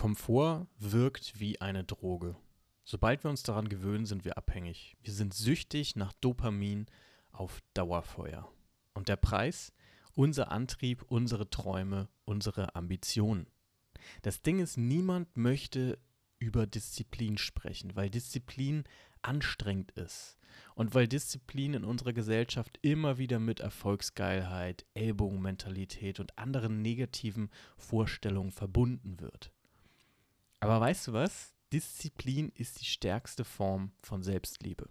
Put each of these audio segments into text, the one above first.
Komfort wirkt wie eine Droge. Sobald wir uns daran gewöhnen, sind wir abhängig. Wir sind süchtig nach Dopamin auf Dauerfeuer. Und der Preis? Unser Antrieb, unsere Träume, unsere Ambitionen. Das Ding ist, niemand möchte über Disziplin sprechen, weil Disziplin anstrengend ist. Und weil Disziplin in unserer Gesellschaft immer wieder mit Erfolgsgeilheit, Ellbogenmentalität und anderen negativen Vorstellungen verbunden wird. Aber weißt du was? Disziplin ist die stärkste Form von Selbstliebe.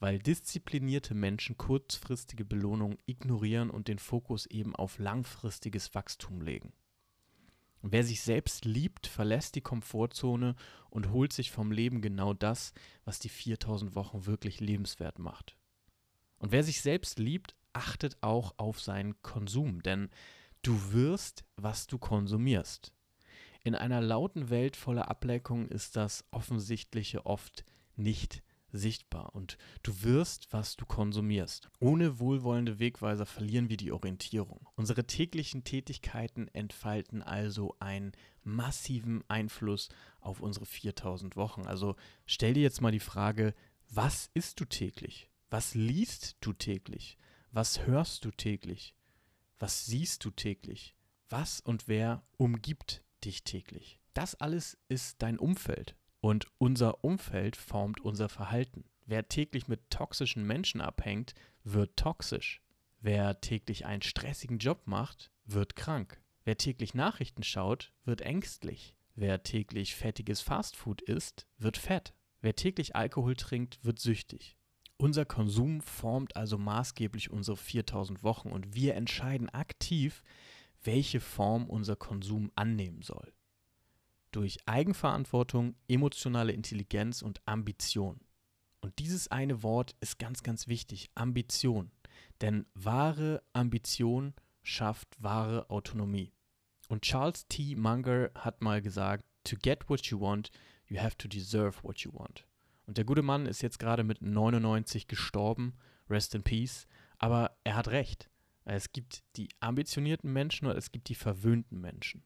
Weil disziplinierte Menschen kurzfristige Belohnungen ignorieren und den Fokus eben auf langfristiges Wachstum legen. Wer sich selbst liebt, verlässt die Komfortzone und holt sich vom Leben genau das, was die 4000 Wochen wirklich lebenswert macht. Und wer sich selbst liebt, achtet auch auf seinen Konsum, denn du wirst, was du konsumierst. In einer lauten Welt voller Ableckung ist das Offensichtliche oft nicht sichtbar und du wirst, was du konsumierst. Ohne wohlwollende Wegweiser verlieren wir die Orientierung. Unsere täglichen Tätigkeiten entfalten also einen massiven Einfluss auf unsere 4000 Wochen. Also stell dir jetzt mal die Frage, was isst du täglich? Was liest du täglich? Was hörst du täglich? Was siehst du täglich? Was und wer umgibt dich täglich? Das alles ist dein Umfeld. Und unser Umfeld formt unser Verhalten. Wer täglich mit toxischen Menschen abhängt, wird toxisch. Wer täglich einen stressigen Job macht, wird krank. Wer täglich Nachrichten schaut, wird ängstlich. Wer täglich fettiges Fastfood isst, wird fett. Wer täglich Alkohol trinkt, wird süchtig. Unser Konsum formt also maßgeblich unsere 4000 Wochen und wir entscheiden aktiv, welche Form unser Konsum annehmen soll durch Eigenverantwortung, emotionale Intelligenz und Ambition. Und dieses eine Wort ist ganz, ganz wichtig, Ambition. Denn wahre Ambition schafft wahre Autonomie. Und Charles T. Munger hat mal gesagt, to get what you want, you have to deserve what you want. Und der gute Mann ist jetzt gerade mit 99 gestorben, rest in peace, aber er hat recht. Es gibt die ambitionierten Menschen und es gibt die verwöhnten Menschen.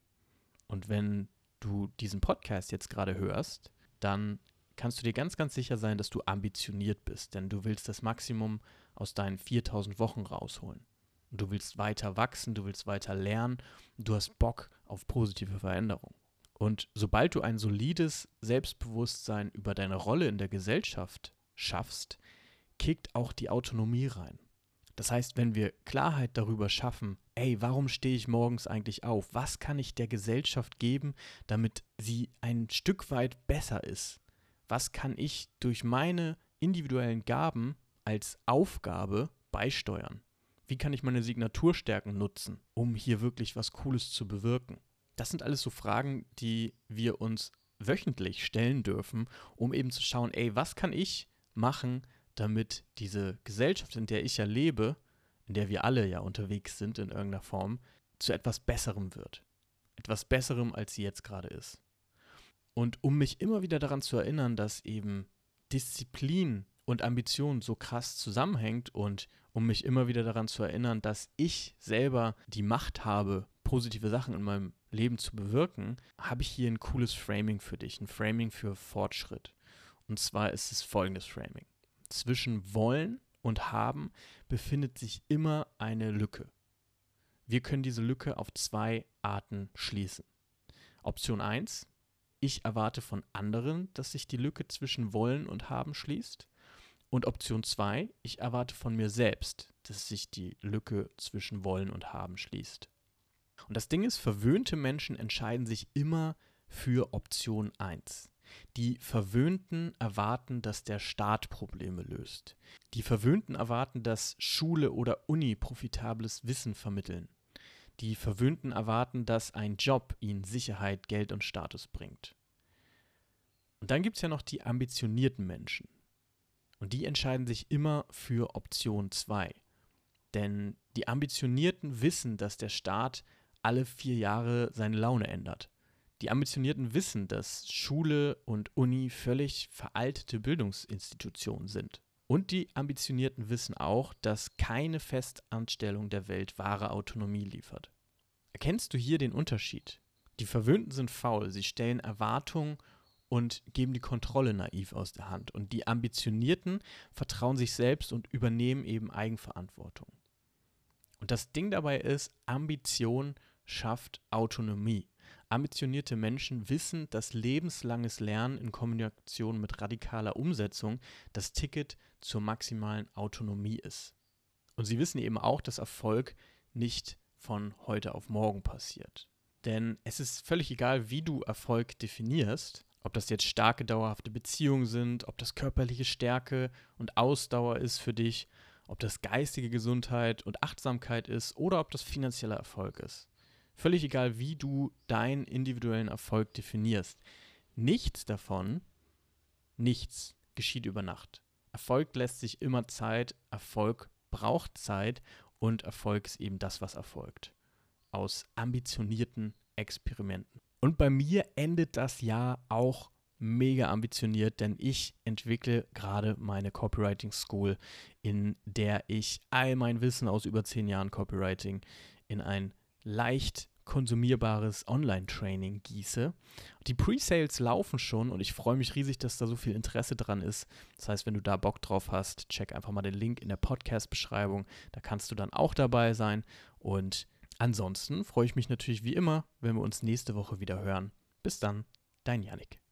Und wenn du diesen Podcast jetzt gerade hörst, dann kannst du dir ganz, ganz sicher sein, dass du ambitioniert bist, denn du willst das Maximum aus deinen 4000 Wochen rausholen. Und du willst weiter wachsen, du willst weiter lernen, du hast Bock auf positive Veränderung. Und sobald du ein solides Selbstbewusstsein über deine Rolle in der Gesellschaft schaffst, kickt auch die Autonomie rein. Das heißt, wenn wir Klarheit darüber schaffen, ey, warum stehe ich morgens eigentlich auf? Was kann ich der Gesellschaft geben, damit sie ein Stück weit besser ist? Was kann ich durch meine individuellen Gaben als Aufgabe beisteuern? Wie kann ich meine Signaturstärken nutzen, um hier wirklich was Cooles zu bewirken? Das sind alles so Fragen, die wir uns wöchentlich stellen dürfen, um eben zu schauen, ey, was kann ich machen, damit diese Gesellschaft, in der ich ja lebe, in der wir alle ja unterwegs sind in irgendeiner Form, zu etwas Besserem wird. Etwas Besserem, als sie jetzt gerade ist. Und um mich immer wieder daran zu erinnern, dass eben Disziplin und Ambition so krass zusammenhängt und um mich immer wieder daran zu erinnern, dass ich selber die Macht habe, positive Sachen in meinem Leben zu bewirken, habe ich hier ein cooles Framing für dich, ein Framing für Fortschritt. Und zwar ist es folgendes Framing zwischen wollen und haben befindet sich immer eine Lücke. Wir können diese Lücke auf zwei Arten schließen. Option 1. Ich erwarte von anderen, dass sich die Lücke zwischen wollen und haben schließt. Und Option 2. Ich erwarte von mir selbst, dass sich die Lücke zwischen wollen und haben schließt. Und das Ding ist, verwöhnte Menschen entscheiden sich immer für Option 1. Die Verwöhnten erwarten, dass der Staat Probleme löst. Die Verwöhnten erwarten, dass Schule oder Uni profitables Wissen vermitteln. Die Verwöhnten erwarten, dass ein Job ihnen Sicherheit, Geld und Status bringt. Und dann gibt es ja noch die ambitionierten Menschen. Und die entscheiden sich immer für Option 2. Denn die Ambitionierten wissen, dass der Staat alle vier Jahre seine Laune ändert. Die Ambitionierten wissen, dass Schule und Uni völlig veraltete Bildungsinstitutionen sind. Und die Ambitionierten wissen auch, dass keine Festanstellung der Welt wahre Autonomie liefert. Erkennst du hier den Unterschied? Die Verwöhnten sind faul, sie stellen Erwartungen und geben die Kontrolle naiv aus der Hand. Und die Ambitionierten vertrauen sich selbst und übernehmen eben Eigenverantwortung. Und das Ding dabei ist, Ambition schafft Autonomie. Ambitionierte Menschen wissen, dass lebenslanges Lernen in Kombination mit radikaler Umsetzung das Ticket zur maximalen Autonomie ist. Und sie wissen eben auch, dass Erfolg nicht von heute auf morgen passiert. Denn es ist völlig egal, wie du Erfolg definierst, ob das jetzt starke, dauerhafte Beziehungen sind, ob das körperliche Stärke und Ausdauer ist für dich, ob das geistige Gesundheit und Achtsamkeit ist oder ob das finanzieller Erfolg ist. Völlig egal, wie du deinen individuellen Erfolg definierst. Nichts davon, nichts geschieht über Nacht. Erfolg lässt sich immer Zeit, Erfolg braucht Zeit und Erfolg ist eben das, was erfolgt. Aus ambitionierten Experimenten. Und bei mir endet das Jahr auch mega ambitioniert, denn ich entwickle gerade meine Copywriting School, in der ich all mein Wissen aus über zehn Jahren Copywriting in ein leicht konsumierbares Online-Training gieße. Die Pre-Sales laufen schon und ich freue mich riesig, dass da so viel Interesse dran ist. Das heißt, wenn du da Bock drauf hast, check einfach mal den Link in der Podcast-Beschreibung. Da kannst du dann auch dabei sein. Und ansonsten freue ich mich natürlich wie immer, wenn wir uns nächste Woche wieder hören. Bis dann, dein Yannick.